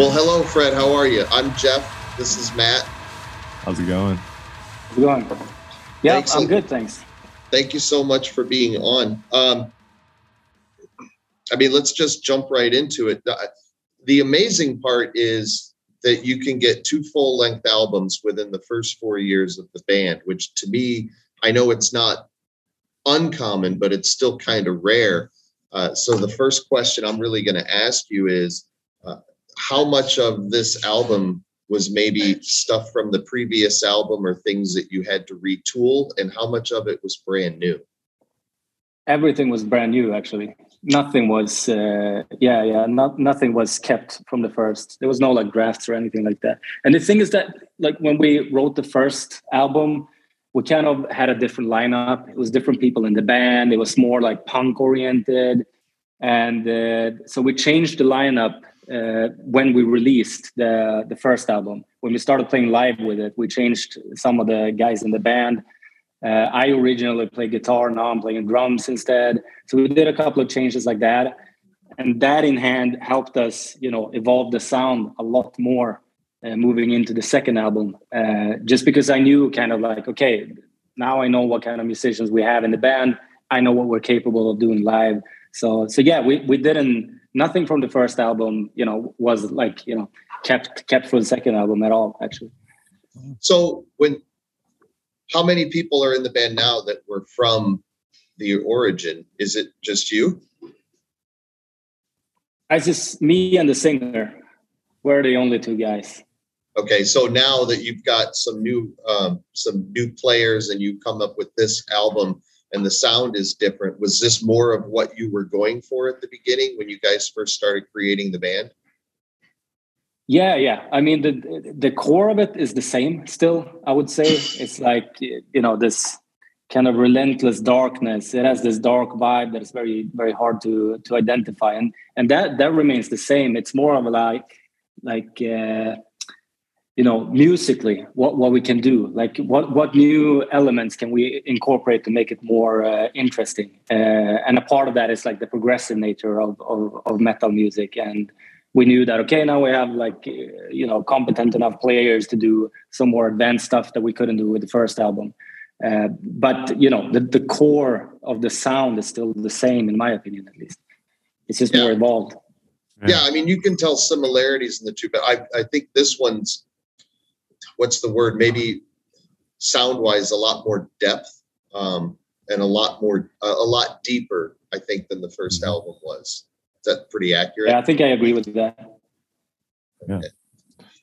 Well, hello, Fred. How are you? I'm Jeff. This is Matt. How's it going? How's it going? Yeah, thanks I'm good. Thanks. Thank you so much for being on. Um, I mean, let's just jump right into it. The amazing part is that you can get two full length albums within the first four years of the band, which to me, I know it's not uncommon, but it's still kind of rare. Uh, so the first question I'm really going to ask you is how much of this album was maybe stuff from the previous album or things that you had to retool, and how much of it was brand new? Everything was brand new, actually. Nothing was, uh, yeah, yeah, not nothing was kept from the first. There was no like drafts or anything like that. And the thing is that, like, when we wrote the first album, we kind of had a different lineup. It was different people in the band. It was more like punk oriented, and uh, so we changed the lineup uh, when we released the the first album. When we started playing live with it, we changed some of the guys in the band. Uh, I originally played guitar. Now I'm playing drums instead. So we did a couple of changes like that, and that in hand helped us, you know, evolve the sound a lot more uh, moving into the second album. Uh, just because I knew kind of like, okay, now I know what kind of musicians we have in the band. I know what we're capable of doing live. So, so yeah, we we didn't nothing from the first album, you know, was like you know kept kept for the second album at all, actually. So when how many people are in the band now that were from the origin? Is it just you? It's just me and the singer. We're the only two guys. Okay, so now that you've got some new um, some new players and you come up with this album and the sound is different, was this more of what you were going for at the beginning when you guys first started creating the band? Yeah, yeah. I mean, the the core of it is the same. Still, I would say it's like you know this kind of relentless darkness. It has this dark vibe that is very very hard to to identify, and and that that remains the same. It's more of a like like. Uh, you know musically what, what we can do like what what new elements can we incorporate to make it more uh, interesting uh, and a part of that is like the progressive nature of, of, of metal music and we knew that okay now we have like you know competent enough players to do some more advanced stuff that we couldn't do with the first album uh, but you know the, the core of the sound is still the same in my opinion at least it's just yeah. more evolved yeah. I mean, you can tell similarities in the two, but I, I think this one's what's the word? Maybe sound wise, a lot more depth um, and a lot more, uh, a lot deeper, I think, than the 1st mm-hmm. album was. Is that pretty accurate? Yeah, I think I agree with that. Yeah.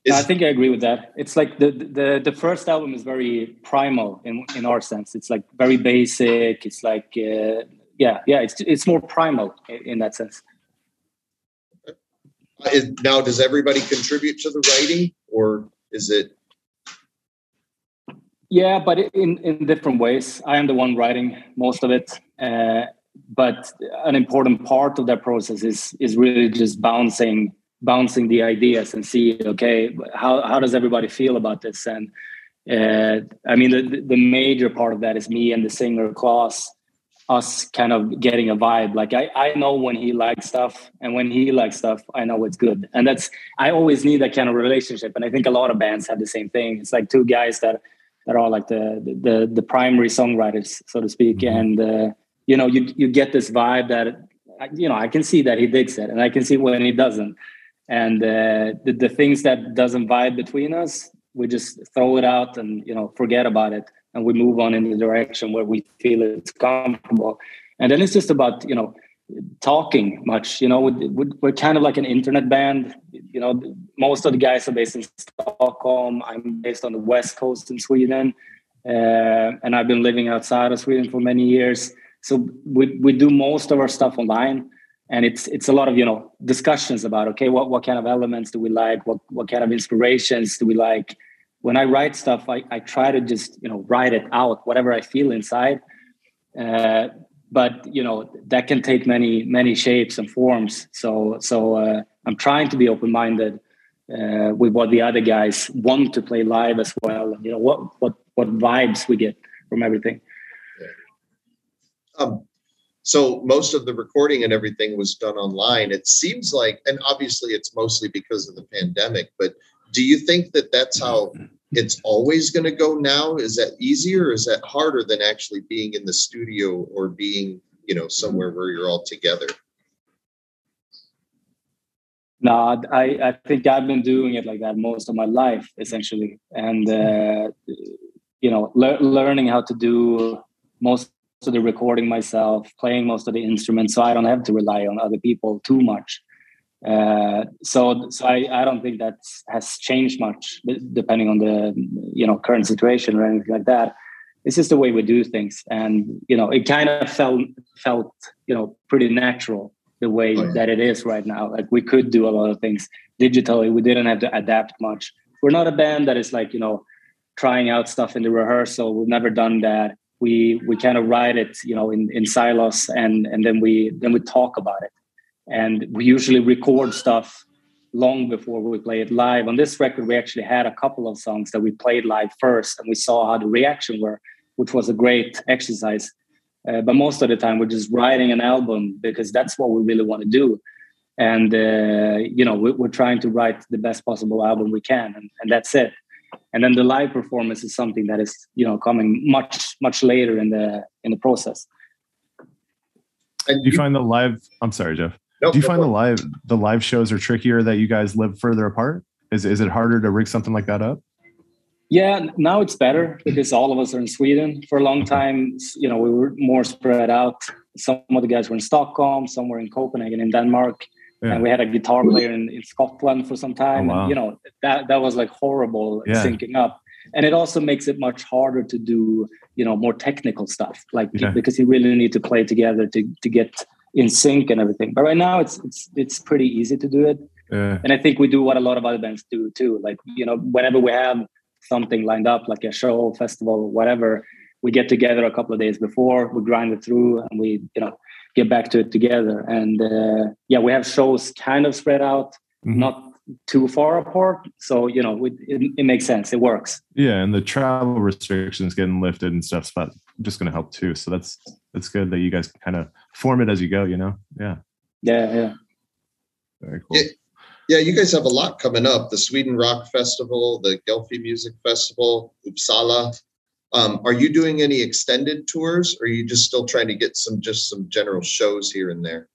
Is, I think I agree with that. It's like the, the the first album is very primal in in our sense. It's like very basic. It's like uh, yeah, yeah. It's it's more primal in, in that sense. Is, now, does everybody contribute to the writing, or is it yeah, but in in different ways. I am the one writing most of it, uh, but an important part of that process is is really just bouncing bouncing the ideas and see okay how how does everybody feel about this? And uh, I mean the the major part of that is me and the singer Klaus us kind of getting a vibe. Like I, I know when he likes stuff and when he likes stuff i know it's good. And that's i always need that kind of relationship. And i think a lot of bands have the same thing. It's like two guys that that are like the the the primary songwriters, so to speak. Mm-hmm. And uh, you know, you you get this vibe that you know I can see that he digs it, and I can see when he doesn't. And uh, the the things that doesn't vibe between us, we just throw it out and you know forget about it, and we move on in the direction where we feel it's comfortable. And then it's just about you know talking much. You know, we're kind of like an internet band. You know, most of the guys are based in Stockholm. I'm based on the west coast in Sweden, uh, and I've been living outside of Sweden for many years. So we we do most of our stuff online, and it's it's a lot of you know discussions about okay, what what kind of elements do we like? What what kind of inspirations do we like? When I write stuff, I, I try to just you know write it out, whatever I feel inside. Uh, but you know that can take many many shapes and forms. So so uh, i'm trying to be open minded uh, with what the other guys want to play live as well and you know what what what vibes we get from everything. Um, so most of the recording and everything was done online. It seems like, and obviously it's mostly because of the pandemic, but do you think that that's how it's always going to go now? Is that easier is that harder than actually being in the studio or being, you know, somewhere where you're all together? No, I, I think I've been doing it like that most of my life, essentially. And, uh, you know, le- learning how to do most of the recording myself, playing most of the instruments, so I don't have to rely on other people too much. Uh, so, so I, I don't think that has changed much, depending on the you know current situation or anything like that. It's just the way we do things, and you know, it kind of felt felt you know pretty natural the way oh, yeah. that it is right now. Like we could do a lot of things digitally. We didn't have to adapt much. We're not a band that is like, you know, trying out stuff in the rehearsal. We've never done that. We we kind of write it, you know, in, in silos and and then we then we talk about it. And we usually record stuff long before we play it live. On this record, we actually had a couple of songs that we played live first and we saw how the reaction were, which was a great exercise uh, but most of the time, we're just writing an album because that's what we really want to do. And, uh, you know, we, are trying to write the best possible album we can. And, and that's it. And then the live performance is something that is, you know, coming much, much later in the in the process. And do you find the live? I'm sorry, Jeff. Do you find the live the live shows are trickier that you guys live further apart? Is is it harder to rig something like that up? Yeah, now it's better because all of us are in Sweden. For a long time, you know, we were more spread out. Some of the guys were in Stockholm, some were in Copenhagen, in Denmark, yeah. and we had a guitar player in, in Scotland for some oh, time. Oh, wow. and, you know, that that was like horrible yeah. syncing up. And it also makes it much harder to do, you know, more technical stuff, like yeah. because you really need to play together to to get in sync and everything. But right now, it's it's it's pretty easy to do it. And I think we do what a lot of other bands do too. Like you know, whenever we have something lined up, like a show, festival, whatever, we get together a couple of days before, we grind it through, and we, you know, get back to it together. And uh, yeah, we have shows kind of spread out, mm-hmm. not too far apart. So you know, it, it, it, makes sense. It works. Yeah, and the travel restrictions getting lifted and stuff's but just going to help too. So that's that's good that you guys kind of form it as you go. You know, yeah. Yeah, yeah. Very cool. Yeah, you guys have a lot coming up. The Sweden Rock Festival, the Gefle Music Festival, Uppsala. Um, are you doing any extended tours or are you just still trying to get some just some general shows here and there?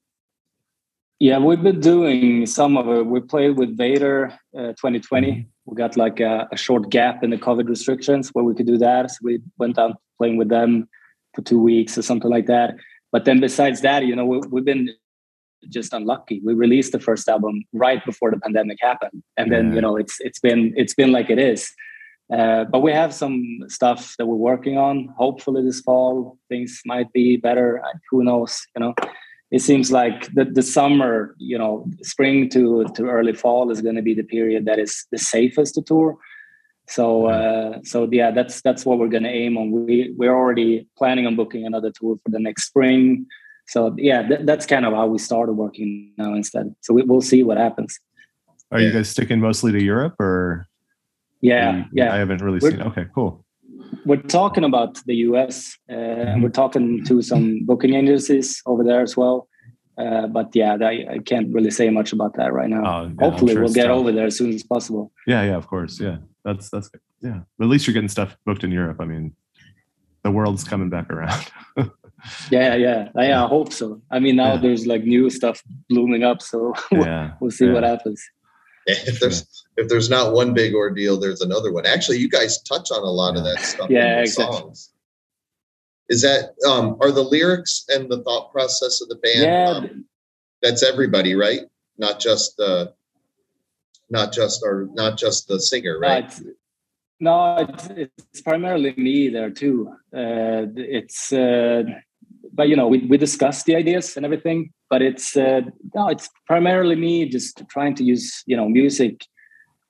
Yeah, we've been doing some of it. We played with Vader uh, 2020. Mm-hmm. We got like a, a, short gap in the COVID restrictions where we could do that. So we went out playing with them for two weeks or something like that. But then besides that, you know, we, we've been just unlucky. We released the first album right before the pandemic happened, and yeah. then you know it's it's been it's been like it is. Uh, but we have some stuff that we're working on. Hopefully this fall things might be better. Who knows? You know, it seems like the the summer, you know, spring to to early fall is going to be the period that is the safest to tour. So uh, so yeah, that's that's what we're going to aim on. We we're already planning on booking another tour for the next spring. So yeah th- that's kind of how we started working now instead. So we, will see what happens. Are yeah. you guys sticking mostly to europe or? Yeah you, yeah. I haven't really we're, seen okay cool. We're talking about the us uh, mm-hmm. and we're talking to some booking agencies over there as well uh, but yeah I, I, can't really say much about that right now oh, yeah, hopefully sure we'll get tough. over there as soon as possible yeah yeah of course yeah that's that's good. yeah but at least you're getting stuff booked in europe i mean the world's coming back around yeah yeah I, I, hope so i mean now yeah. there's like new stuff blooming up so we'll, yeah. we'll see yeah. what happens if there's if there's not one big ordeal there's another one actually you guys touch on a lot of that stuff yeah exactly. songs is that um are the lyrics and the thought process of the band yeah. Um, that's everybody right not just the not just or not just the singer right no, it's, it's primarily me there too. Uh, it's uh, but you know we, we discuss the ideas and everything but it's uh, no it's primarily me just trying to use you know music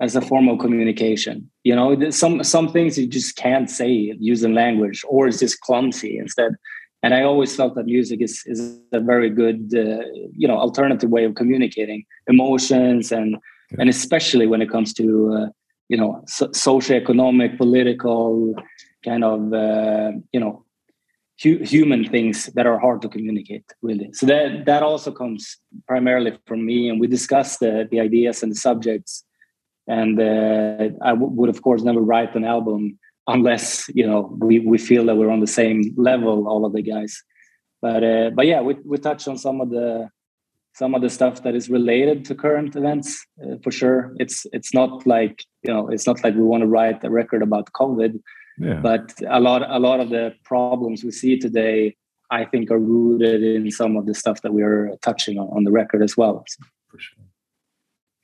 as a form of communication you know some some things you just can't say using language or it's just clumsy instead. And i always felt that music is is a very good uh, you know alternative way of communicating emotions and and especially when it comes to uh, you know so, socioeconomic political kind of uh, you know hu- human things that are hard to communicate really. So that that also comes primarily from me. And we discuss the the ideas and the subjects and uh, I w- would of course never write an album unless you know we we feel that we're on the same level all of the guys but uh, but yeah we we touch on some of the some of the stuff that is related to current events uh, for sure it's it's not like you know it's not like we want to write a record about covid yeah. but a lot a lot of the problems we see today i think are rooted in some of the stuff that we're touching on, on the record as well so. for sure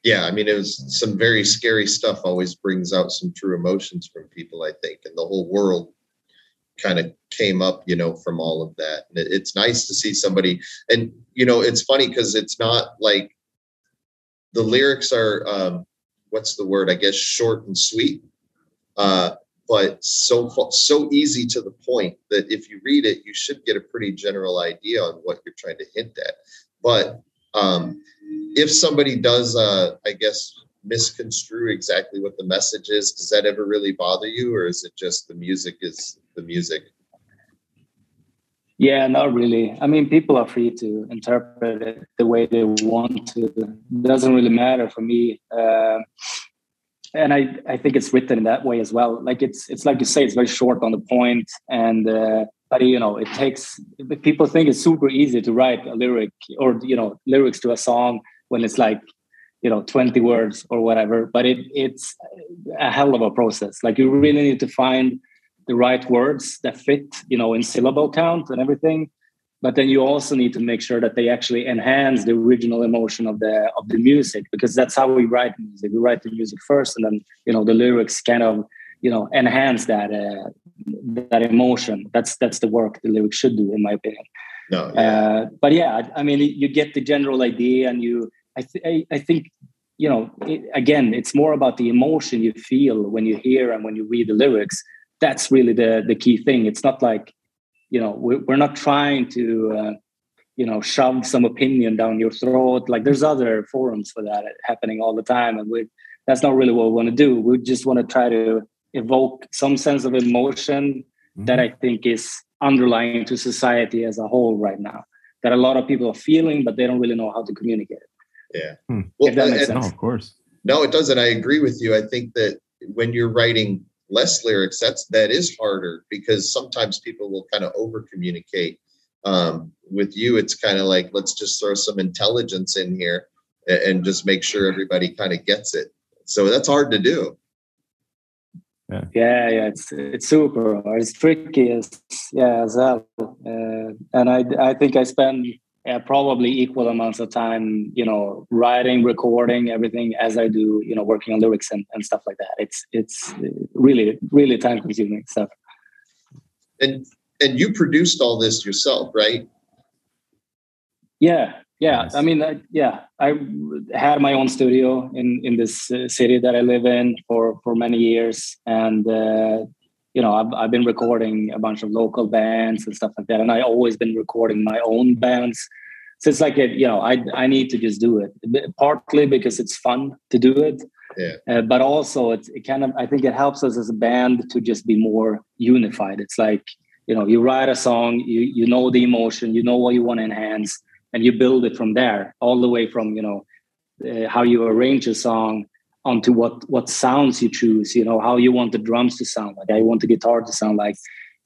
yeah i mean it was some very scary stuff always brings out some true emotions from people i think and the whole world kind of came up, you know, from all of that. And it's nice to see somebody, and you know, it's funny because it's not like the lyrics are, um, what's the word? I guess short and sweet, uh, but so so easy to the point that if you read it, you should get a pretty general idea on what you're trying to hint at. But um, if somebody does, uh, I guess, misconstrue exactly what the message is, does that ever really bother you, or is it just the music is the music? Yeah, not really. I mean, people are free to interpret it the way they want to. It doesn't really matter for me. Uh, and I, I think it's written in that way as well. Like it's it's like you say, it's very short on the point. and uh, but you know, it takes. People think it's super easy to write a lyric or you know lyrics to a song when it's like you know 20 words or whatever. But it it's a hell of a process. Like you really need to find the right words that fit, you know, in syllable count and everything. But then you also need to make sure that they actually enhance the original emotion of the of the music because that's how we write music. We write the music first, and then you know the lyrics kind of you know enhance that uh, that emotion. That's that's the work the lyrics should do, in my opinion. No, yeah. Uh, but yeah, I mean, you get the general idea, and you. I, th- I, I think you know it, again it's more about the emotion you feel when you hear and when you read the lyrics. That's really the the key thing. It's not like you know we're, we're not trying to uh, you know shove some opinion down your throat. Like there's other forums for that happening all the time and we that's not really what we want to do. We just want to try to evoke some sense of emotion mm-hmm. that i think is underlying to society as a whole right now that a lot of people are feeling but they don't really know how to communicate it yeah hmm. well, if that makes sense. no of course no it doesn't i agree with you i think that when you're writing less lyrics, that's that is harder because sometimes people will kind of over communicate. Um, with you, it's kind of like let's just throw some intelligence in here and, and just make sure everybody kind of gets it. So that's hard to do. Yeah, yeah, yeah it's it's super. It's tricky as yeah as well. Uh, and I I think I spend uh, probably equal amounts of time, you know, writing, recording, everything as I do, you know, working on lyrics and, and stuff like that. It's it's really really time consuming stuff. And and you produced all this yourself, right? Yeah, yeah. Nice. I mean, I, yeah, I had my own studio in in this uh, city that I live in for for many years, and uh, you know, I've, I've been recording a bunch of local bands and stuff like that. And I always been recording my own bands. So it's like, a, you know, I, I need to just do it partly because it's fun to do it. Yeah. Uh, but also it's, it kind of, I think it helps us as a band to just be more unified. It's like, you know, you write a song, you, you know, the emotion, you know what you want to enhance and you build it from there all the way from, you know, uh, how you arrange a song onto what what sounds you choose you know how you want the drums to sound like i want the guitar to sound like.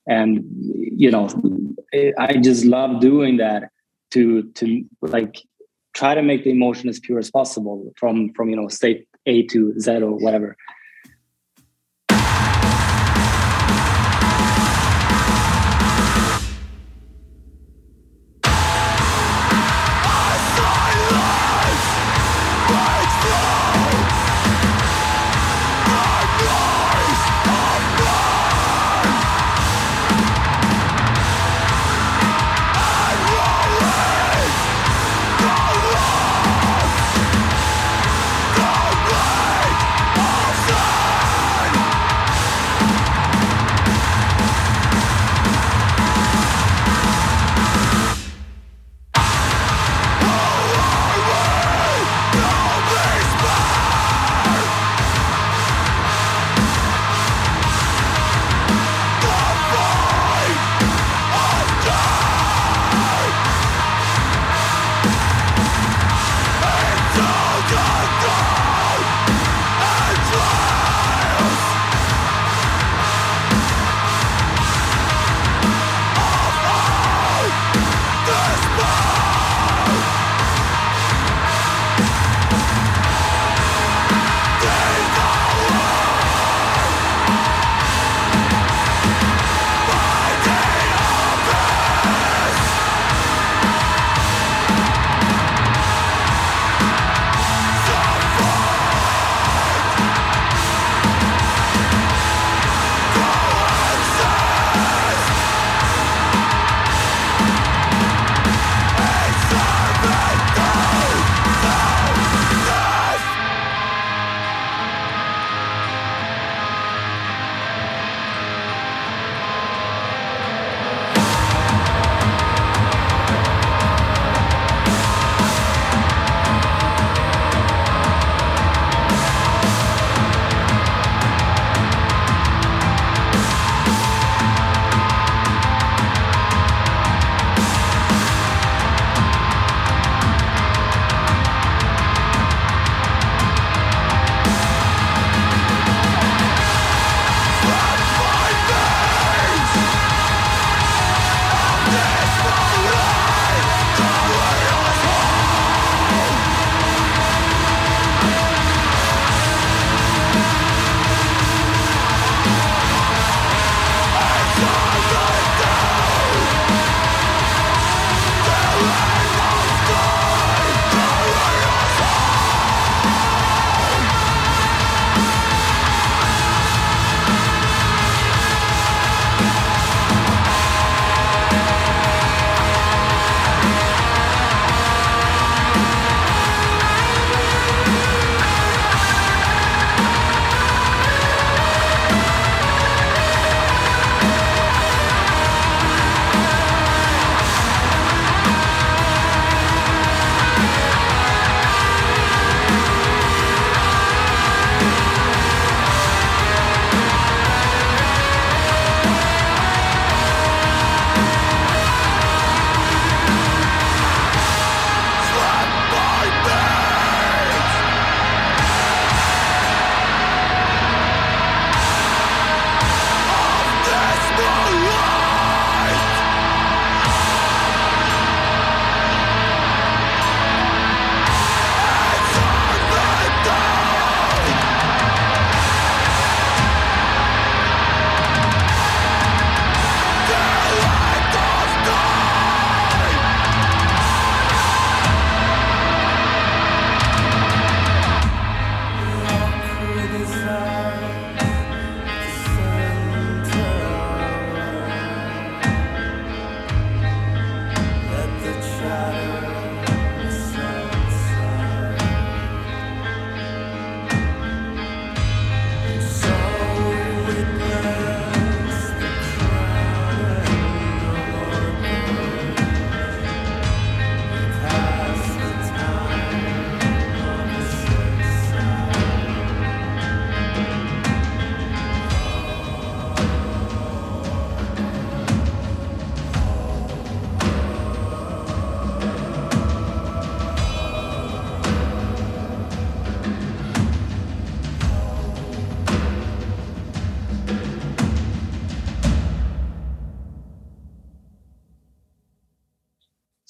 And you know i just love doing that to to like try to make the emotion as pure as possible from from you know state a to z or whatever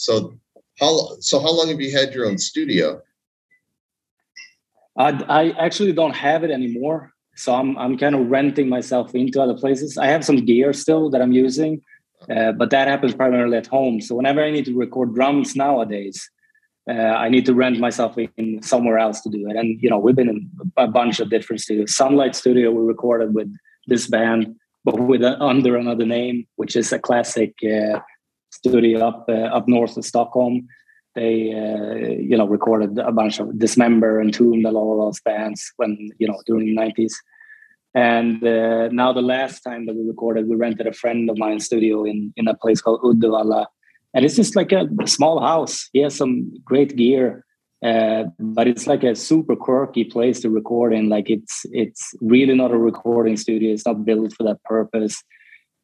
So how so how long have you had your own studio? I, I actually don't have it anymore. So I'm I'm kind of renting myself into other places. I have some gear still that I'm using, uh, but that happens primarily at home. So whenever I need to record drums nowadays, uh, I need to rent myself in somewhere else to do it. And you know, we've been in a bunch of different studios. Sunlight Studio, we recorded with this band, but with under another name, which is a classic uh, studio up uh, up north of Stockholm. They, uh, you know, recorded a bunch of Dismember and Tomb, all those bands when you know during the nineties. And uh, now the last time that we recorded, we rented a friend of mine's studio in in a place called Uddevalla, and it's just like a small house. He has some great gear, uh, but it's like a super quirky place to record in. Like it's it's really not a recording studio. It's not built for that purpose,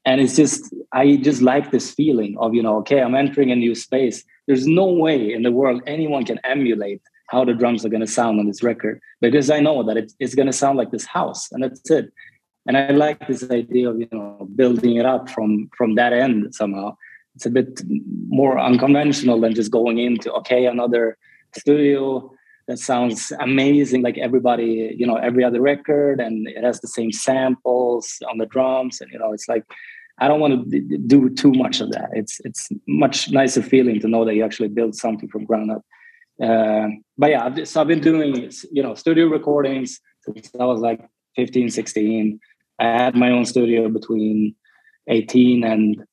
and it's just I just like this feeling of you know okay I'm entering a new space. There's no way in the world anyone can emulate how the drums are going to sound on this record because I know that it's, it's going to sound like this house, and that's it. And I like this idea of you know building it up from from that end somehow. It's a bit more unconventional than just going into okay another studio that sounds amazing like everybody you know every other record and it has the same samples on the drums and you know it's like i don't want to do too much of that it's it's much nicer feeling to know that you actually build something from ground up uh, but yeah so i've been doing you know studio recordings since i was like 15 16 i had my own studio between 18 and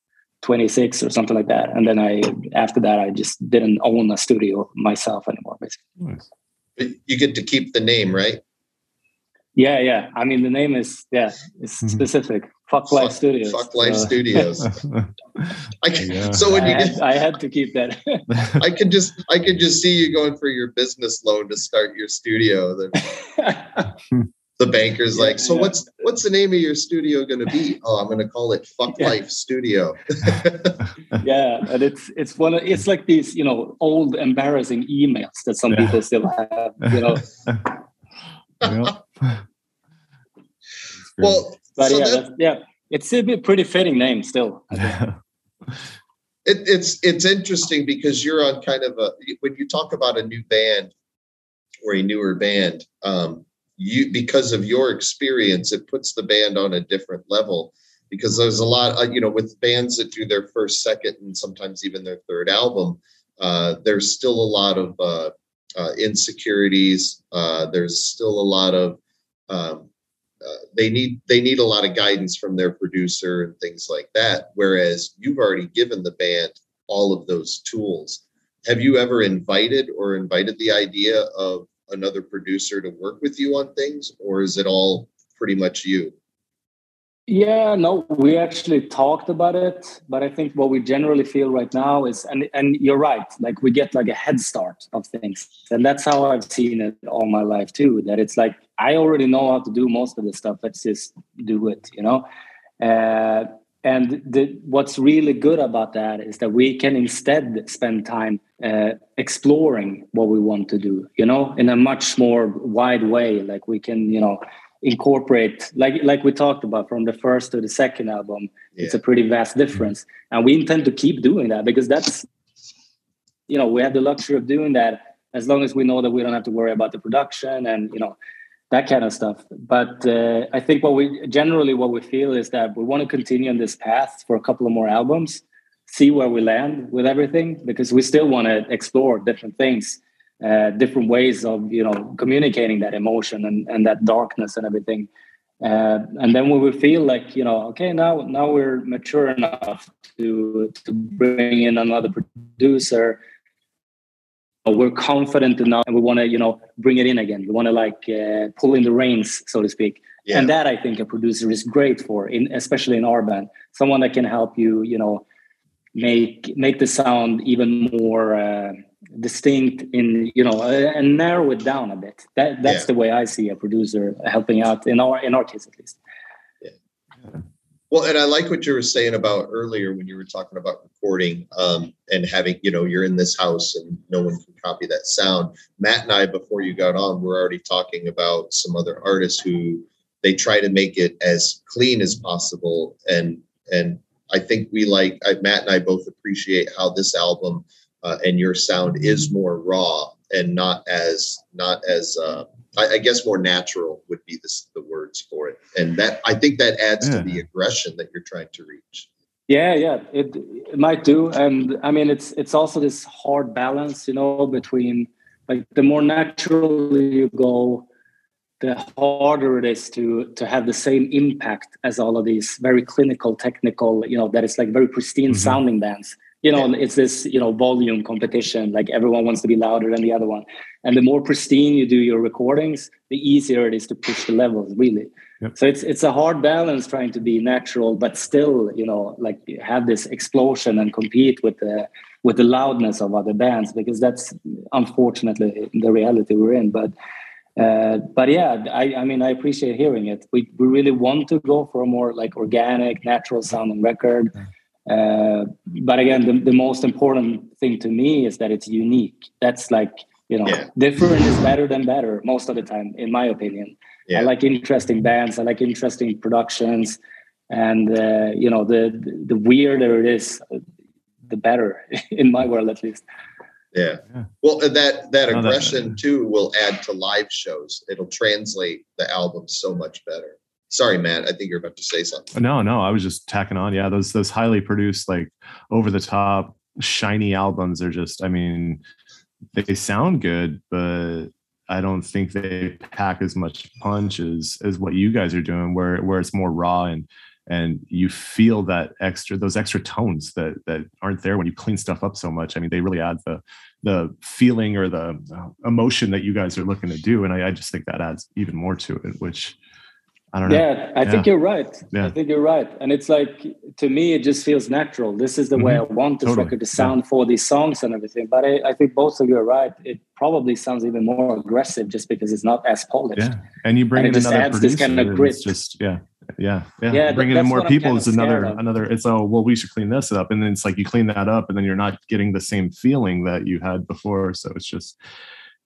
26 or something like that. And then I, after that, I just didn't own a studio myself anymore, basically. You get to keep the name, right? Yeah, yeah. I mean, the name is, yeah, it's mm-hmm. specific. Fuck Life Studios. Fuck Life so. Studios. I can, yeah. So when I you had, get, I had to keep that. I could just, I could just see you going for your business loan to start your studio the banker's yeah, like, so yeah. what's what's the name of your studio going to be? Oh, I'm going to call it Fuck yeah. Life Studio. yeah, and it's it's one of it's like these you know old embarrassing emails that some people still have. You know. Well, but so yeah, that, yeah, it's a bit pretty fitting name still. It, it's it's interesting because you're on kind of a when you talk about a new band or a newer band. Um, you because of your experience it puts the band on a different level because there's a lot uh, you know with bands that do their first second and sometimes even their third album uh, there's still a lot of uh, uh, insecurities uh, there's still a lot of um, uh, they need they need a lot of guidance from their producer and things like that whereas you've already given the band all of those tools have you ever invited or invited the idea of another producer to work with you on things, or is it all pretty much you? Yeah, no, we actually talked about it, but I think what we generally feel right now is, and and you're right, like we get like a head start of things, and that's how I've seen it all my life too. That it's like I already know how to do most of this stuff. Let's just do it, you know. Uh, and the, what's really good about that is that we can instead spend time uh, exploring what we want to do, you know, in a much more wide way. Like we can, you know, incorporate, like like we talked about from the first to the second album. Yeah. It's a pretty vast difference, and we intend to keep doing that because that's, you know, we have the luxury of doing that as long as we know that we don't have to worry about the production and you know that kind of stuff. But uh, I think what we generally what we feel is that we want to continue on this path for a couple of more albums, see where we land with everything, because we still want to explore different things, uh, different ways of you know communicating that emotion and, and that darkness and everything. Uh, and then when we feel like you know, okay, now now we're mature enough to to bring in another producer we're confident enough and we want to you know bring it in again we want to like uh, pull in the reins so to speak yeah. and that i think a producer is great for in especially in our band someone that can help you you know make make the sound even more uh, distinct in you know uh, and narrow it down a bit that that's yeah. the way i see a producer helping out in our in our case at least. Well, and I like what you were saying about earlier when you were talking about recording um, and having, you know, you're in this house and no one can copy that sound. Matt and I, before you got on, we're already talking about some other artists who they try to make it as clean as possible. And and I think we like I, Matt and I both appreciate how this album uh, and your sound is more raw and not as not as uh, I, I, guess more natural would be the, the words for it. And that i think that adds yeah. to the aggression that you're trying to reach. Yeah yeah. It, it might do. And i mean it's it's also this hard balance you know between like the more natural you go the harder it is to to have the same impact as all of these very clinical technical you know that is like very pristine mm-hmm. sounding bands you know it's this you know volume competition like everyone wants to be louder than the other one and the more pristine you do your recordings the easier it is to push the levels really yep. so it's it's a hard balance trying to be natural but still you know like have this explosion and compete with the with the loudness of other bands because that's unfortunately the reality we're in but uh, but yeah, I, I mean, I appreciate hearing it. We, we really want to go for a more like organic, natural sounding record. Uh, but again, the, the most important thing to me is that it's unique. That's like, you know, yeah. different is better than better most of the time, in my opinion. Yeah. I like interesting bands. I like interesting productions. And, uh, you know, the, the weirder it is, the better in my world, at least. Yeah. yeah. Well, that that aggression that too will add to live shows. It'll translate the album so much better. Sorry, Matt. I think you're about to say something. No, no, I was just tacking on. Yeah, those those highly produced, like over the top, shiny albums are just. I mean, they sound good, but I don't think they pack as much punch as as what you guys are doing, where where it's more raw and and you feel that extra those extra tones that that aren't there when you clean stuff up so much i mean they really add the the feeling or the emotion that you guys are looking to do and i, I just think that adds even more to it which I don't know. Yeah, I yeah. think you're right. Yeah. I think you're right. And it's like to me, it just feels natural. This is the mm-hmm. way I want this totally. record to sound yeah. for these songs and everything. But I, I, think both of you are right. It probably sounds even more aggressive just because it's not as polished. Yeah, and you bring and in another adds producer. This kind of grit. just yeah, yeah, yeah. yeah Bringing in more people is another another. It's oh well, we should clean this up, and then it's like you clean that up, and then you're not getting the same feeling that you had before. So it's just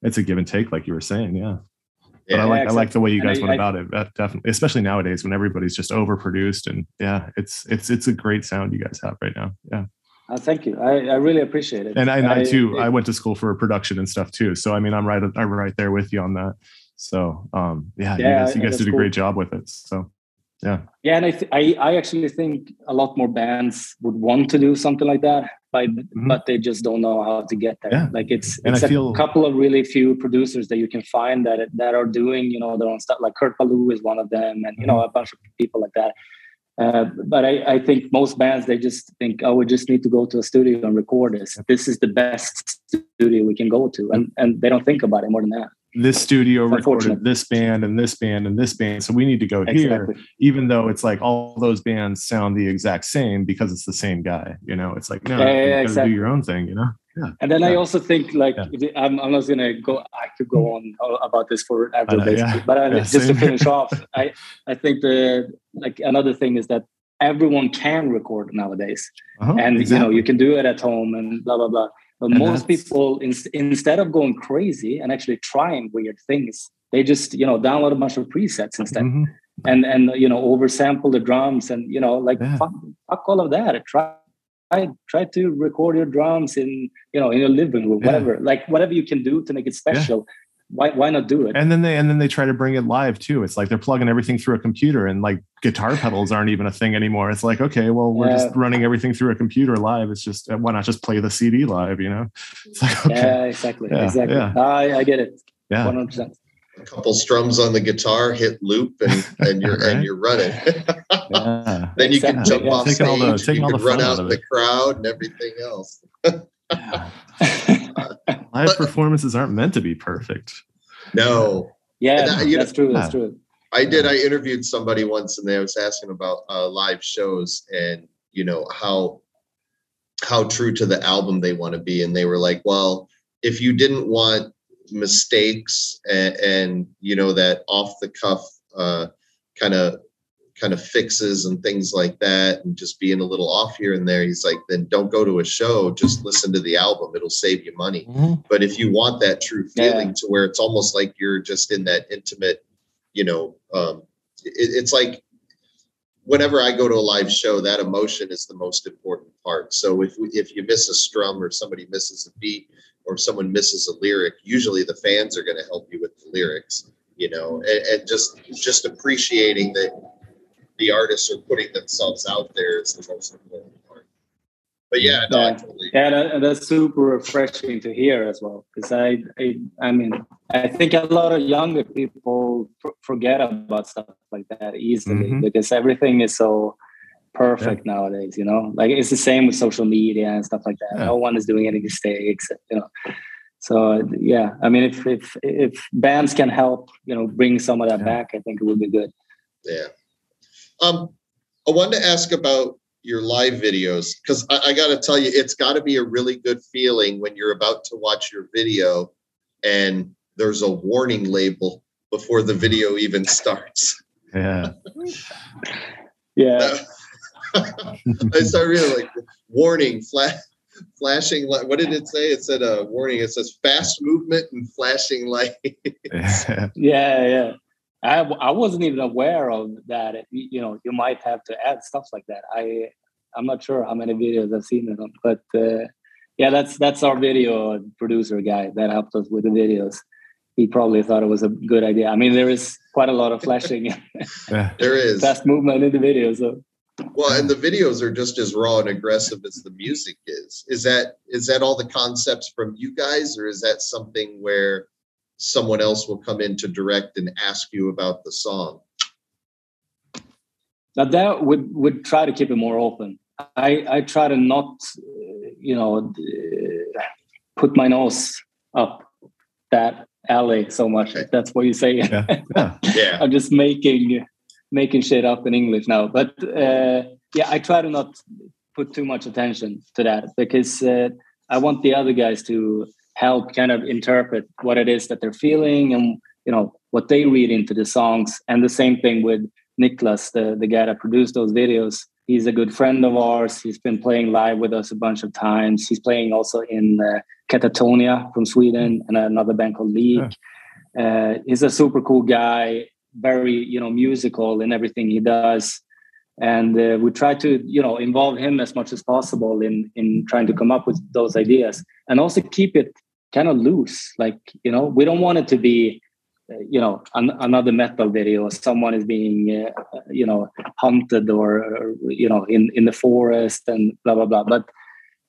it's a give and take, like you were saying. Yeah. But yeah, I like exactly. I like the way you guys I, went I, about it. That definitely, especially nowadays when everybody's just overproduced, and yeah, it's it's it's a great sound you guys have right now. Yeah. Uh, thank you. I, I really appreciate it. And I, and I, too, it, I went to school for production and stuff too. So I mean, I'm right, I'm right there with you on that. So um, yeah, yeah, you guys, you guys did a great job with it. So yeah yeah and I, th- I i actually think a lot more bands would want to do something like that but mm-hmm. but they just don't know how to get there yeah. like it's and it's I a feel... couple of really few producers that you can find that that are doing you know their own stuff like kurt ballou is one of them and you know mm-hmm. a bunch of people like that uh, but I, I think most bands they just think oh we just need to go to a studio and record this. This is the best studio we can go to. And and they don't think about it more than that. This studio recorded this band and this band and this band. So we need to go exactly. here even though it's like all those bands sound the exact same because it's the same guy you know? It's like no yeah, yeah, you exactly. do your own thing you know yeah. And then yeah. I also think like yeah. I'm, I'm not gonna go. I could go on about this forever, know, basically. But I, just to finish off, I I think the like another thing is that everyone can record nowadays, uh-huh, and exactly. you know you can do it at home and blah blah blah. But and most people, in, instead of going crazy and actually trying weird things, they just you know download a bunch of presets instead, mm-hmm. and and you know oversample the drums and you know like fuck, fuck all of that. Try try to record your drums in you know in your living room, whatever yeah. like whatever you can do to make it special. Yeah why why not do it and then they and then they try to bring it live too it's like they're plugging everything through a computer and like guitar pedals aren't even a thing anymore it's like okay well we're yeah. just running everything through a computer live it's just why not just play the cd live you know it's like okay. yeah exactly exactly. I, I get it yeah 100% a couple strums on the guitar hit loop and and you're right? and you're running yeah. then you exactly. can jump off taking stage the, you can run out of the crowd and everything else Live but, performances aren't meant to be perfect. No. Yeah, that, that's know, true. That's true. I did. I interviewed somebody once, and they was asking about uh, live shows and you know how how true to the album they want to be, and they were like, "Well, if you didn't want mistakes and, and you know that off the cuff uh, kind of kind of fixes and things like that and just being a little off here and there he's like then don't go to a show just listen to the album it'll save you money mm-hmm. but if you want that true feeling yeah. to where it's almost like you're just in that intimate you know um, it, it's like whenever I go to a live show, that emotion is the most important part. So if we, if you miss a strum or somebody misses a beat or someone misses a lyric, usually the fans are going to help you with the lyrics, you know, and, and just just appreciating that the artists are putting themselves out there is the most important part. But yeah, no, yeah, totally. yeah that, that's super refreshing to hear as well. Because I, I, I mean, I think a lot of younger people forget about stuff like that easily mm-hmm. because everything is so perfect yeah. nowadays. You know, like it's the same with social media and stuff like that. Yeah. No one is doing any mistakes. You know, so yeah, I mean, if if if bands can help, you know, bring some of that back, I think it would be good. Yeah. Um, I wanted to ask about your live videos because I, I got to tell you, it's got to be a really good feeling when you're about to watch your video and there's a warning label before the video even starts. Yeah. yeah. I started really like warning, flash, flashing light. What did it say? It said a uh, warning. It says fast movement and flashing light. yeah, yeah. I, I wasn't even aware of that. You know, you might have to add stuff like that. I I'm not sure how many videos I've seen it on, but uh, yeah, that's that's our video producer guy that helped us with the videos. He probably thought it was a good idea. I mean, there is quite a lot of flashing. there is fast movement in the video. So well, and the videos are just as raw and aggressive as the music is. Is that is that all the concepts from you guys, or is that something where someone else will come in to direct and ask you about the song. Now that would would try to keep it more open. I I try to not, you know, put my nose up that alley so much. Okay. That's what you say. Yeah. yeah. yeah. I'm just making making shit up in English now, but uh, yeah, I try to not put too much attention to that because uh, I want the other guys to help kind of interpret what it is that they're feeling and you know what they read into the songs. And the same thing with Niklas the, the guy that produced those videos. He's a good friend of ours. He's been playing live with us a bunch of times. He's playing also in uh, Katatonia from Sweden and another band called Lik. Yeah. uh, he's a super cool guy very you know musical in everything he does. And uh, we try to you know involve him as much as possible in in trying to come up with those ideas and also keep it kind of loose. Like you know we don't want it to be uh, you know an, another metal video someone is being uh, you know hunted or, or, you know in in the forest and blah blah blah. But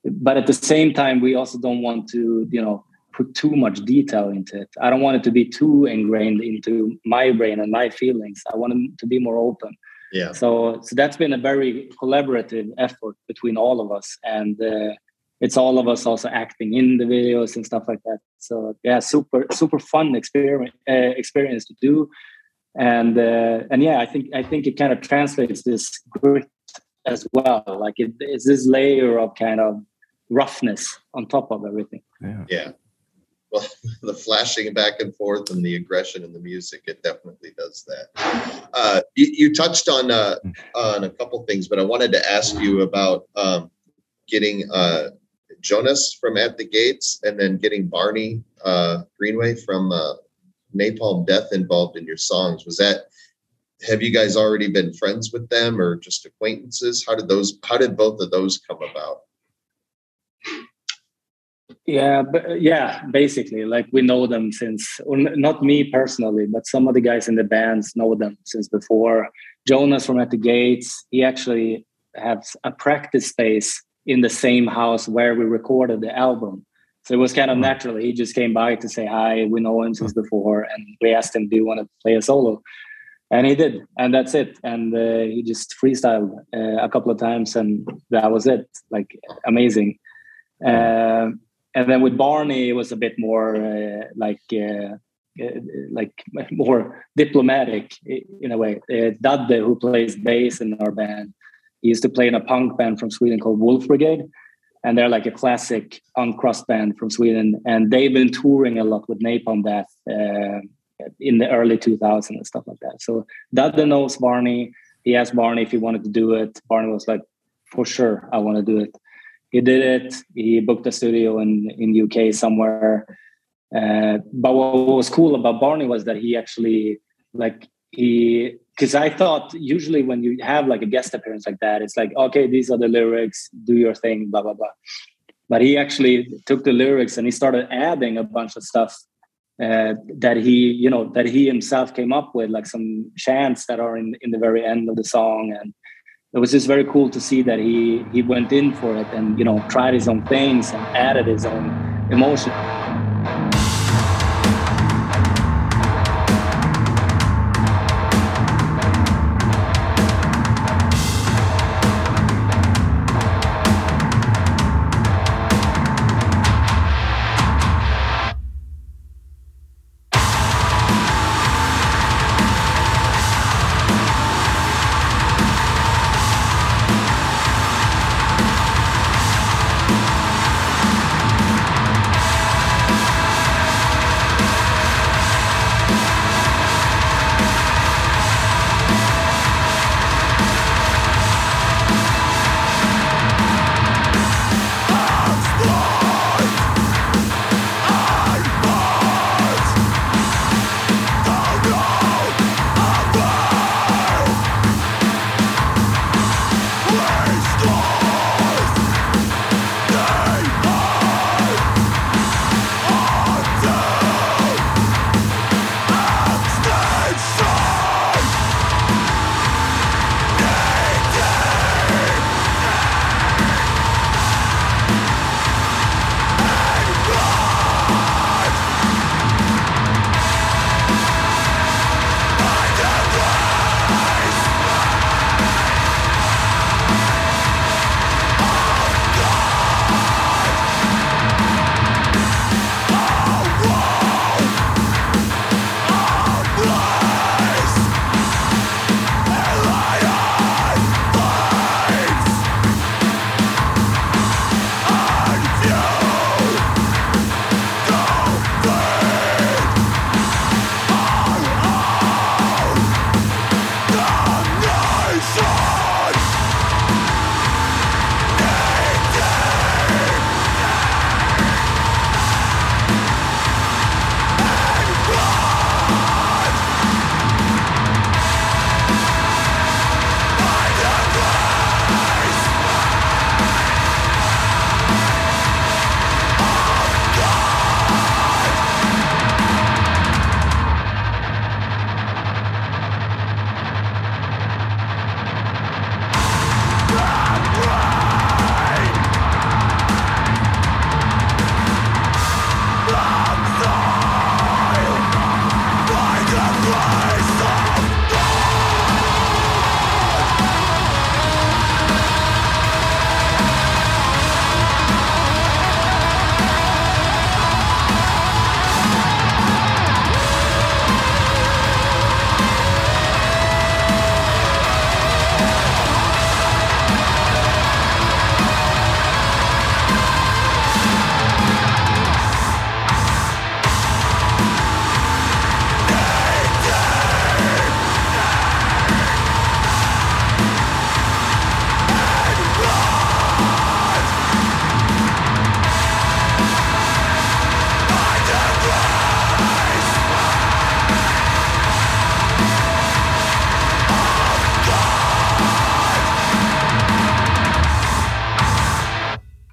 but at the same time we also don't want to you know put too much detail into it i don't want it to be too ingrained into my brain and my feelings i want it to be more open yeah. So so that's been a very collaborative effort between all of us, and uh, it's all of us also acting in the videos and stuff like that. So yeah, super super fun experience uh, experience to do, and uh, and yeah, I think I think it kind of translates this grit as well. Like it is this layer of kind of roughness on top of everything. Yeah. Yeah well, the flashing back and forth and the aggression in the music, it definitely does that. Uh, you, you, touched on uh, on a couple things, but I wanted to ask you about um, getting uh, Jonas from At the Gates and then getting Barney uh, Greenway from uh, Napalm Death involved in your songs. Was that have you guys already been friends with them or just acquaintances? How did those? How did both of those come about? Yeah, but yeah, basically, like we know them since, not me personally, but some of the guys in the bands know them since before. Jonas from At the Gates, he actually has a practice space in the same house where we recorded the album. So it was kind of mm-hmm. natural. He just came by to say hi. We know him since before, and we asked him, "Do you want to play a solo?" And he did, and that's it. And uh, he just freestyled uh, a couple of times, and that was it. Like amazing. Uh, and then with Barney, it was a bit more uh, like uh, uh like more diplomatic in a way. Uh, Dadde, who plays bass in our band, he used to play in a punk band from Sweden called Wolfbrigade, and they're like a classic punk crust band from Sweden. And they've been touring a lot with Napalm Death uh, in the early 2000s and stuff like that. So Dadde knows Barney. He asked Barney if he wanted to do it. Barney was like, "For sure, I want to do it." He did it. He booked a studio in in UK somewhere. Uh, but what was cool about Barney was that he actually like he because I thought usually when you have like a guest appearance like that, it's like okay, these are the lyrics, do your thing, blah blah blah. But he actually took the lyrics and he started adding a bunch of stuff uh, that he you know that he himself came up with, like some chants that are in in the very end of the song and it was just very cool to see that he he went in for it and you know tried his own things and added his own emotion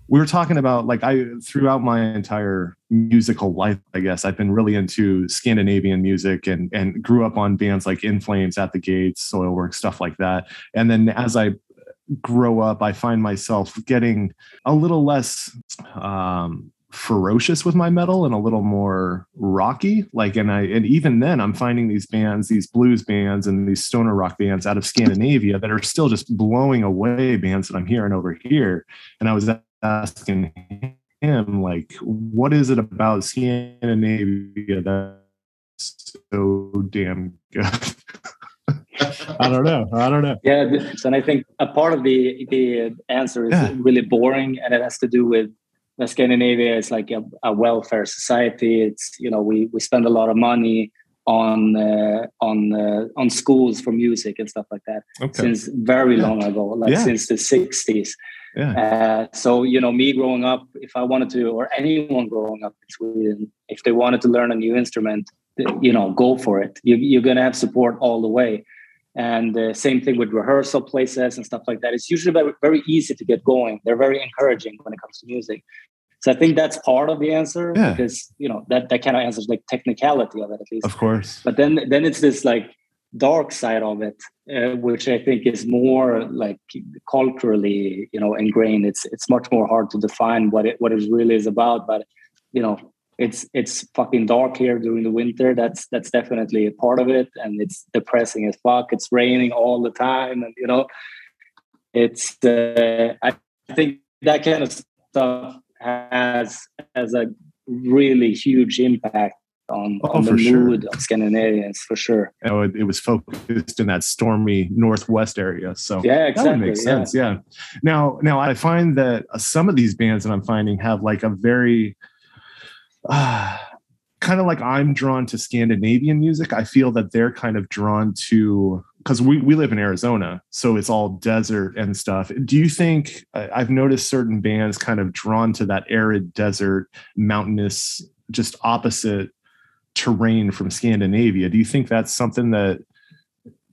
we were talking about like I throughout my entire musical life, I guess I've been really into Scandinavian music and and grew up on bands like In Flames, At the Gates, Soilwork, stuff like that. And then as I grow up, I find myself getting a little less um, ferocious with my metal and a little more rocky like and i and even then i'm finding these bands these blues bands and these stoner rock bands out of scandinavia that are still just blowing away bands that i'm hearing over here and i was asking him like what is it about scandinavia that's so damn good I don't know. I don't know. Yeah, and I think a part of the the answer is yeah. really boring, and it has to do with Scandinavia is like a, a, welfare society. It's you know we we spend a lot of money on uh, on uh, on schools for music and stuff like that okay. since very long ago, like yeah. since the '60s. Yeah. Uh, so you know, me growing up, if I wanted to, or anyone growing up in Sweden, if they wanted to learn a new instrument, you know, go for it. You, you're going to have support all the way. And uh, same thing with rehearsal places and stuff like that. It's usually very, very easy to get going. They're very encouraging when it comes to music. So I think that's part of the answer Yeah. because you know that that kind of answers like technicality of it at least. Of course. But then then it's this like dark side of it, uh, which I think is more like culturally you know ingrained. It's it's much more hard to define what it what it really is about. But you know it's it's fucking dark here during the winter. That's that's definitely a part of it, and it's depressing as fuck. It's raining all the time, and you know, it's uh, I think that kind of stuff has has a really huge impact on, Oh, on the for sure. mood of Scandinavians for sure. You know, it, it was focused in that stormy northwest area. So Yeah, that exactly. would make sense. Yeah. Now, now I find that uh, some of these bands that I'm finding have like a very, uh, kind of like I'm drawn to Scandinavian music. I feel that they're kind of drawn to because we, we live in Arizona, so it's all desert and stuff. Do you think I've noticed certain bands kind of drawn to that arid desert, mountainous, just opposite terrain from Scandinavia? Do you think that's something that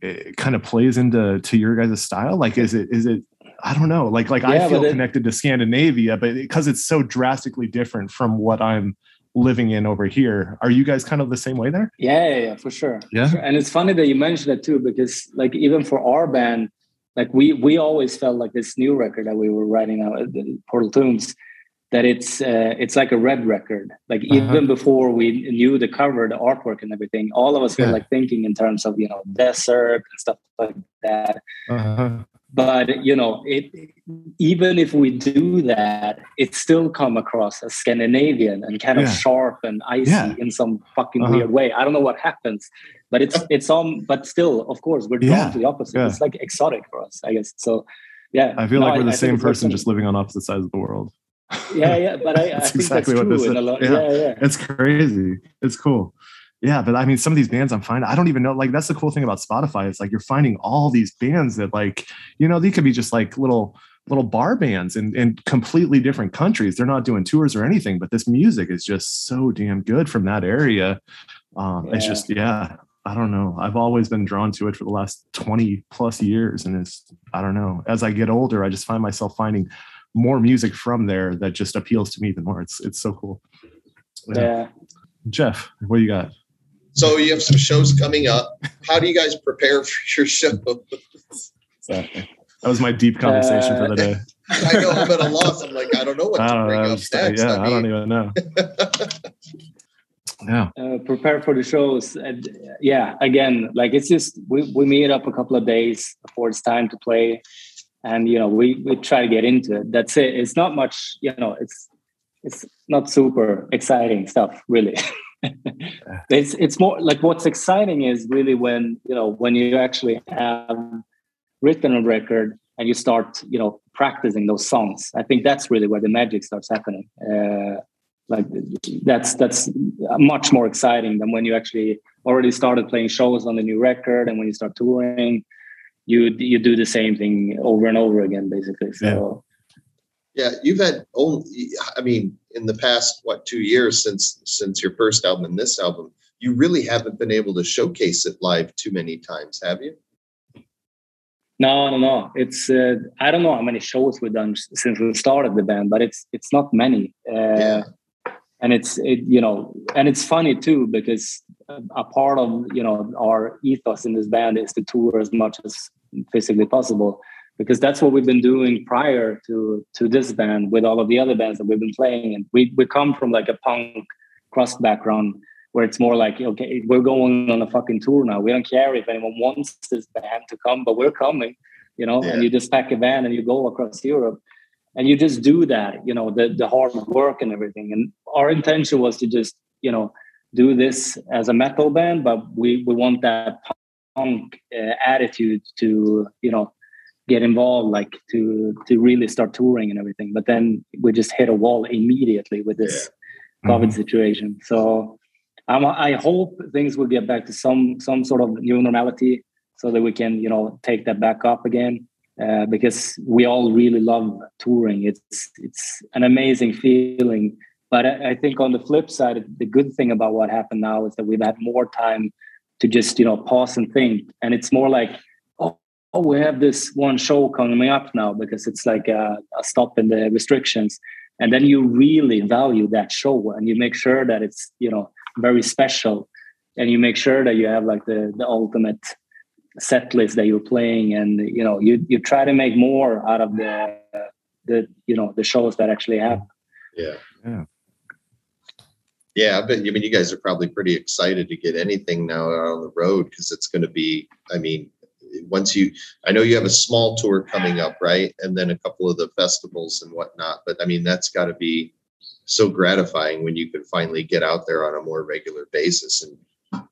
eh, it kind of plays into to your guys' style? Like, is it is it? I don't know. Like like Yeah, I feel it- connected to Scandinavia, but because it's so drastically different from what I'm living in over here. Are you guys kind of the same way there? Yeah, yeah, yeah, for sure. Yeah? Sure. And it's funny that you mentioned it too, because like even for our band, like we we always felt like this new record that we were writing out at the Portal Tombs, that it's uh, it's like a red record. Like Uh-huh. even before we knew the cover, the artwork, and everything, all of us were like thinking in terms of you know desert and stuff like that. Uh-huh. But you know, it even if we do that, it still come across as Scandinavian and kind of sharp and icy Yeah. in some fucking Uh-huh. weird way. I don't know what happens, but it's it's on. But still, of course, we're drawn Yeah. to the opposite. Yeah. It's like exotic for us, I guess. So, yeah, I feel No, like we're the think same person, just living on opposite sides of the world. Yeah, yeah. But I, I That's think exactly that's what this true in a is. lot. Yeah. Yeah, yeah. It's crazy. It's cool. Yeah, but I mean, some of these bands I'm finding, I don't even know. Like, that's the cool thing about Spotify. It's like you're finding all these bands that, like, you know, they could be just like little little bar bands in, in completely different countries. They're not doing tours or anything, but this music is just so damn good from that area. Um, It's just, yeah, I don't know. I've always been drawn to it for the last 20 plus years. And it's, I don't know. As I get older, I just find myself finding more music from there that just appeals to me even more. It's it's so cool. yeah. Jeff, what do you got? So you have some shows coming up. How do you guys prepare for your show? Exactly. That was my deep conversation for the day. I know I'm at a loss. I'm like, I don't know what I to don't bring know. up Just, next. yeah, I I, don't even know. Yeah. uh, prepare for the shows. And yeah, again, like it's just we, we meet up a couple of days before it's time to play, and you know we we try to get into it. That's it. It's not much. You know, it's it's not super exciting stuff, really. it's it's more like what's exciting is really when you know when you actually have written a record and you start you know practicing those songs. I think that's really where the magic starts happening. Uh, like that's that's much more exciting than when you actually already started playing shows on the new record and when you start touring you you do the same thing over and over again basically so yeah, you've had only. I mean, in the past what two years since since your first album and this album, you really haven't been able to showcase it live too many times, have you? no no no it's uh, i don't know how many shows we've done since we started the band but it's it's not many uh, Yeah. and it's it, you know and it's funny too because a, part of you know our ethos in this band is to tour as much as physically possible because that's what we've been doing prior to to this band with all of the other bands that we've been playing and we we come from like a punk crust background where it's more like okay we're going on a fucking tour now. We don't care if anyone wants this band to come but we're coming you know Yeah. and you just pack a van and you go across europe and you just do that you know the the hard work and everything. And our intention was to just you know do this as a metal band but we we want that punk uh, attitude to you know get involved like to to really start touring and everything but then we just hit a wall immediately with this covid situation so um, i hope things will get back to some some sort of new normality so that we can you know take that back up again uh, because we all really love touring. It's it's an amazing feeling. But I, I think on the flip side, the good thing about what happened now is that we've had more time to just you know pause and think, and it's more like oh, oh we have this one show coming up now because it's like a, a stop in the restrictions, and then you really value that show and you make sure that it's you know very special, and you make sure that you have like the the ultimate set list that you're playing and you know you you try to make more out of the the you know the shows that actually happen Yeah. Yeah. Yeah, I bet. I mean, you guys are probably pretty excited to get anything now out on the road because it's going to be. I mean, once you, I know you have a small tour coming up, right? And then a couple of the festivals and whatnot. But I mean, that's got to be so gratifying when you can finally get out there on a more regular basis and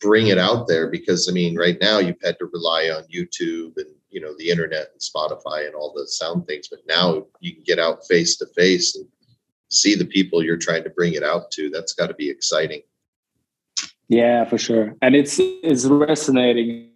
bring it out there. Because I mean, right now you've had to rely on YouTube and you know the internet and Spotify and all the sound things, but now you can get out face to face and see the people you're trying to bring it out to. That's got to be exciting. yeah for sure and it's it's resonating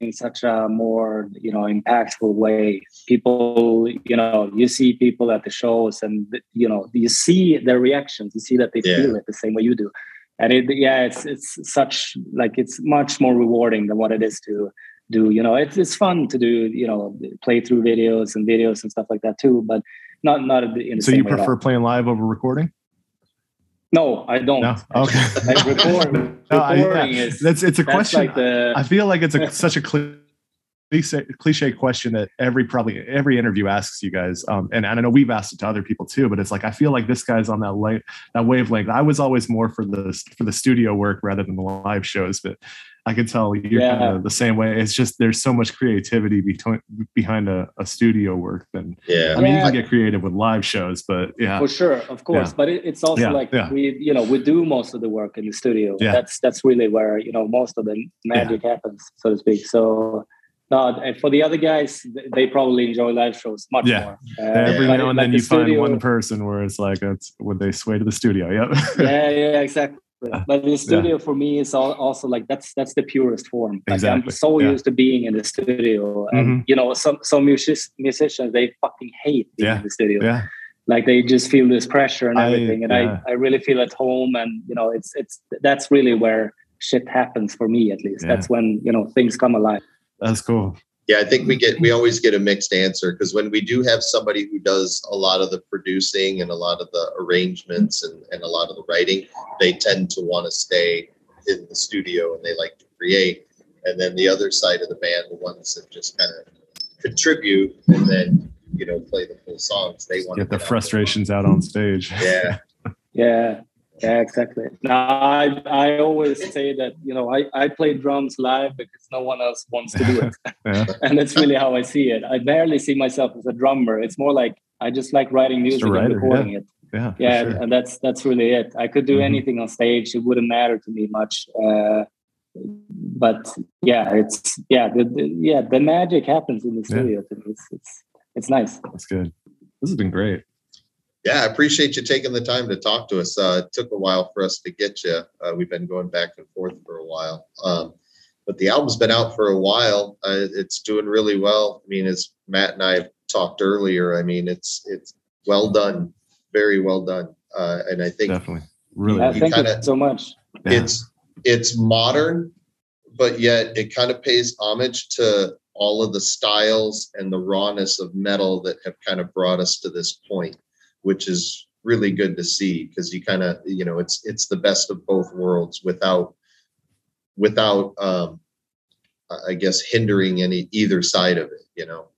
in such a more you know impactful way people you know you see people at the shows and you know you see their reactions you see that they Yeah. feel it the same way you do and it yeah it's it's such like it's much more rewarding than what it is to do you know it's, it's fun to do you know play through videos and videos and stuff like that too but not not in the So you prefer playing live over recording? no i don't No. Okay. Like record- No, I- yeah. recording is- That's it's a that's question. like the I feel like it's a such a cliche, cliche question that every probably every interview asks you guys. Um, and, and I know we've asked it to other people too, but it's like I feel like this guy's on that light that wavelength. I was always more for the for the studio work rather than the live shows, but I can tell you're Yeah. kind of the same way. It's just there's so much creativity between behind a, a studio work than Yeah. I mean you can get creative with live shows, but yeah. for sure of course Yeah. but it, it's also Yeah, like yeah. we you know we do most of the work in the studio Yeah. that's that's really where you know most of the magic happens so to speak so no and for the other guys they probably enjoy live shows much Yeah. more uh, Every now and like then the you find one person where it's like it's would they sway to the studio? Yep. yeah yeah exactly but the studio for me is al- also like that's that's the purest form like Exactly, i'm so yeah. used to being in the studio and Mhm. you know some some music- musicians they fucking hate being Yeah, in the studio yeah. like they just feel this pressure and I- everything and yeah. I, I really feel at home and you know it's it's that's really where shit happens for me at least Yeah. that's when you know things come alive That's cool. Yeah, I think we get we always get a mixed answer because when we do have somebody who does a lot of the producing and a lot of the arrangements and, and a lot of the writing, they tend to want to stay in the studio and they like to create. And then the other side of the band, the ones that just kind of contribute and then you know play the full songs, they want to Get the frustrations out on stage. Yeah, yeah yeah exactly now i i always say that you know i i play drums live because no one else wants to do it Yeah. and that's really how i see it i barely see myself as a drummer it's more like i just like writing music writer, and recording it Yeah. yeah sure. and that's that's really it i could do Mhm. anything on stage it wouldn't matter to me much uh but yeah it's yeah the, the yeah the magic happens in the studio me. it's it's it's nice That's good. This has been great. Yeah. I appreciate you taking the time to talk to us. Uh, it took a while for us to get you. Uh, we've been going back and forth for a while. Um, but the album's been out for a while. Uh, it's doing really well. I mean, as Matt and I talked earlier, I mean, it's it's well done, very well done. Uh, and I think Definitely. Really. You thank you kinda- so much yeah. it's it's modern, but yet it kind of pays homage to all of the styles and the rawness of metal that have kind of brought us to this point, which is really good to see because you kind of you know it's it's the best of both worlds without without um I guess hindering any either side of it, you know.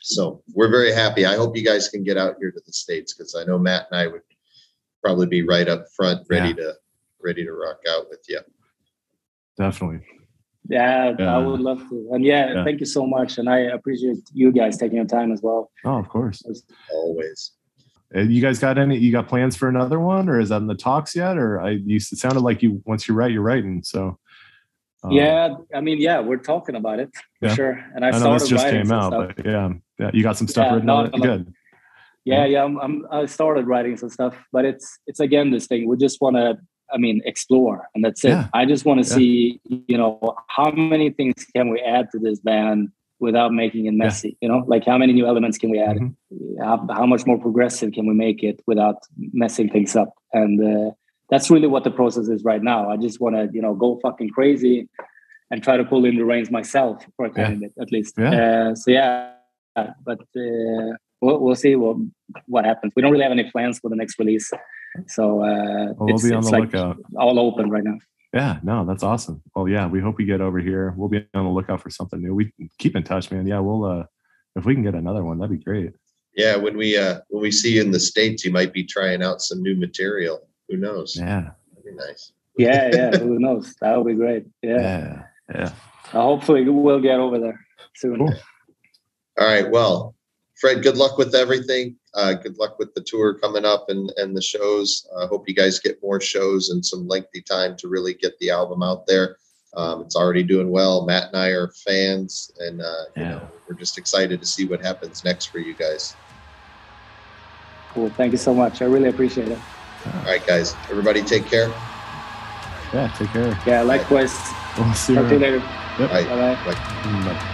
So we're very happy. I hope you guys can get out here to the states because I know Matt and I would probably be right up front, ready to ready to rock out with you. Definitely. yeah, Yeah. i would love to and yeah, Yeah. thank you so much and i appreciate you guys taking your time as well Oh, of course. As Always. Uh, You guys got any? You got plans for another one, or is that in the talks yet? Or I, you it sounded like you once you write, you're writing. So um, yeah i mean yeah we're talking about it for Yeah. sure and i, I know started this just writing came out, but yeah, yeah, you got some stuff Yeah, written no, on it. Good. yeah yeah I'm, I'm i started writing some stuff but it's it's again this thing we just want to i mean explore and that's it i just want to see you know how many things can we add to this band without making it messy. Yeah. You know, like how many new elements can we add? Mm-hmm. How, how, much more progressive can we make it without messing things up? And uh, that's really what the process is right now. I just want to, you know, go fucking crazy and try to pull in the reins myself for a yeah. bit, at least. Yeah. Uh, so yeah, but uh, we'll, we'll see what what happens. We don't really have any plans for the next release, so uh, well, on the like lookout. All open right now. Yeah, no, that's awesome. Well, yeah, we hope we get over here. We'll be on the lookout for something new. We keep in touch, man. Yeah, we'll uh if we can get another one, that'd be great. Yeah, when we uh when we see you in the states, you might be trying out some new material. Who knows? Yeah, that'd be nice. yeah, yeah. Who knows? That would be great. Yeah, yeah, yeah. Uh, hopefully, we'll get over there soon. Cool. All right. Well, Fred, good luck with everything. Uh, good luck with the tour coming up and, and the shows. I uh, hope you guys get more shows and some lengthy time to really get the album out there. Um, it's already doing well. Matt and I are fans, and uh, you know we're just excited to see what happens next for you guys. Cool. Thank you so much. I really appreciate it. All right, guys. Everybody, take care. Yeah, take care. Yeah, likewise. We'll see Talk you later. Yep. Bye. Bye. Bye. Bye.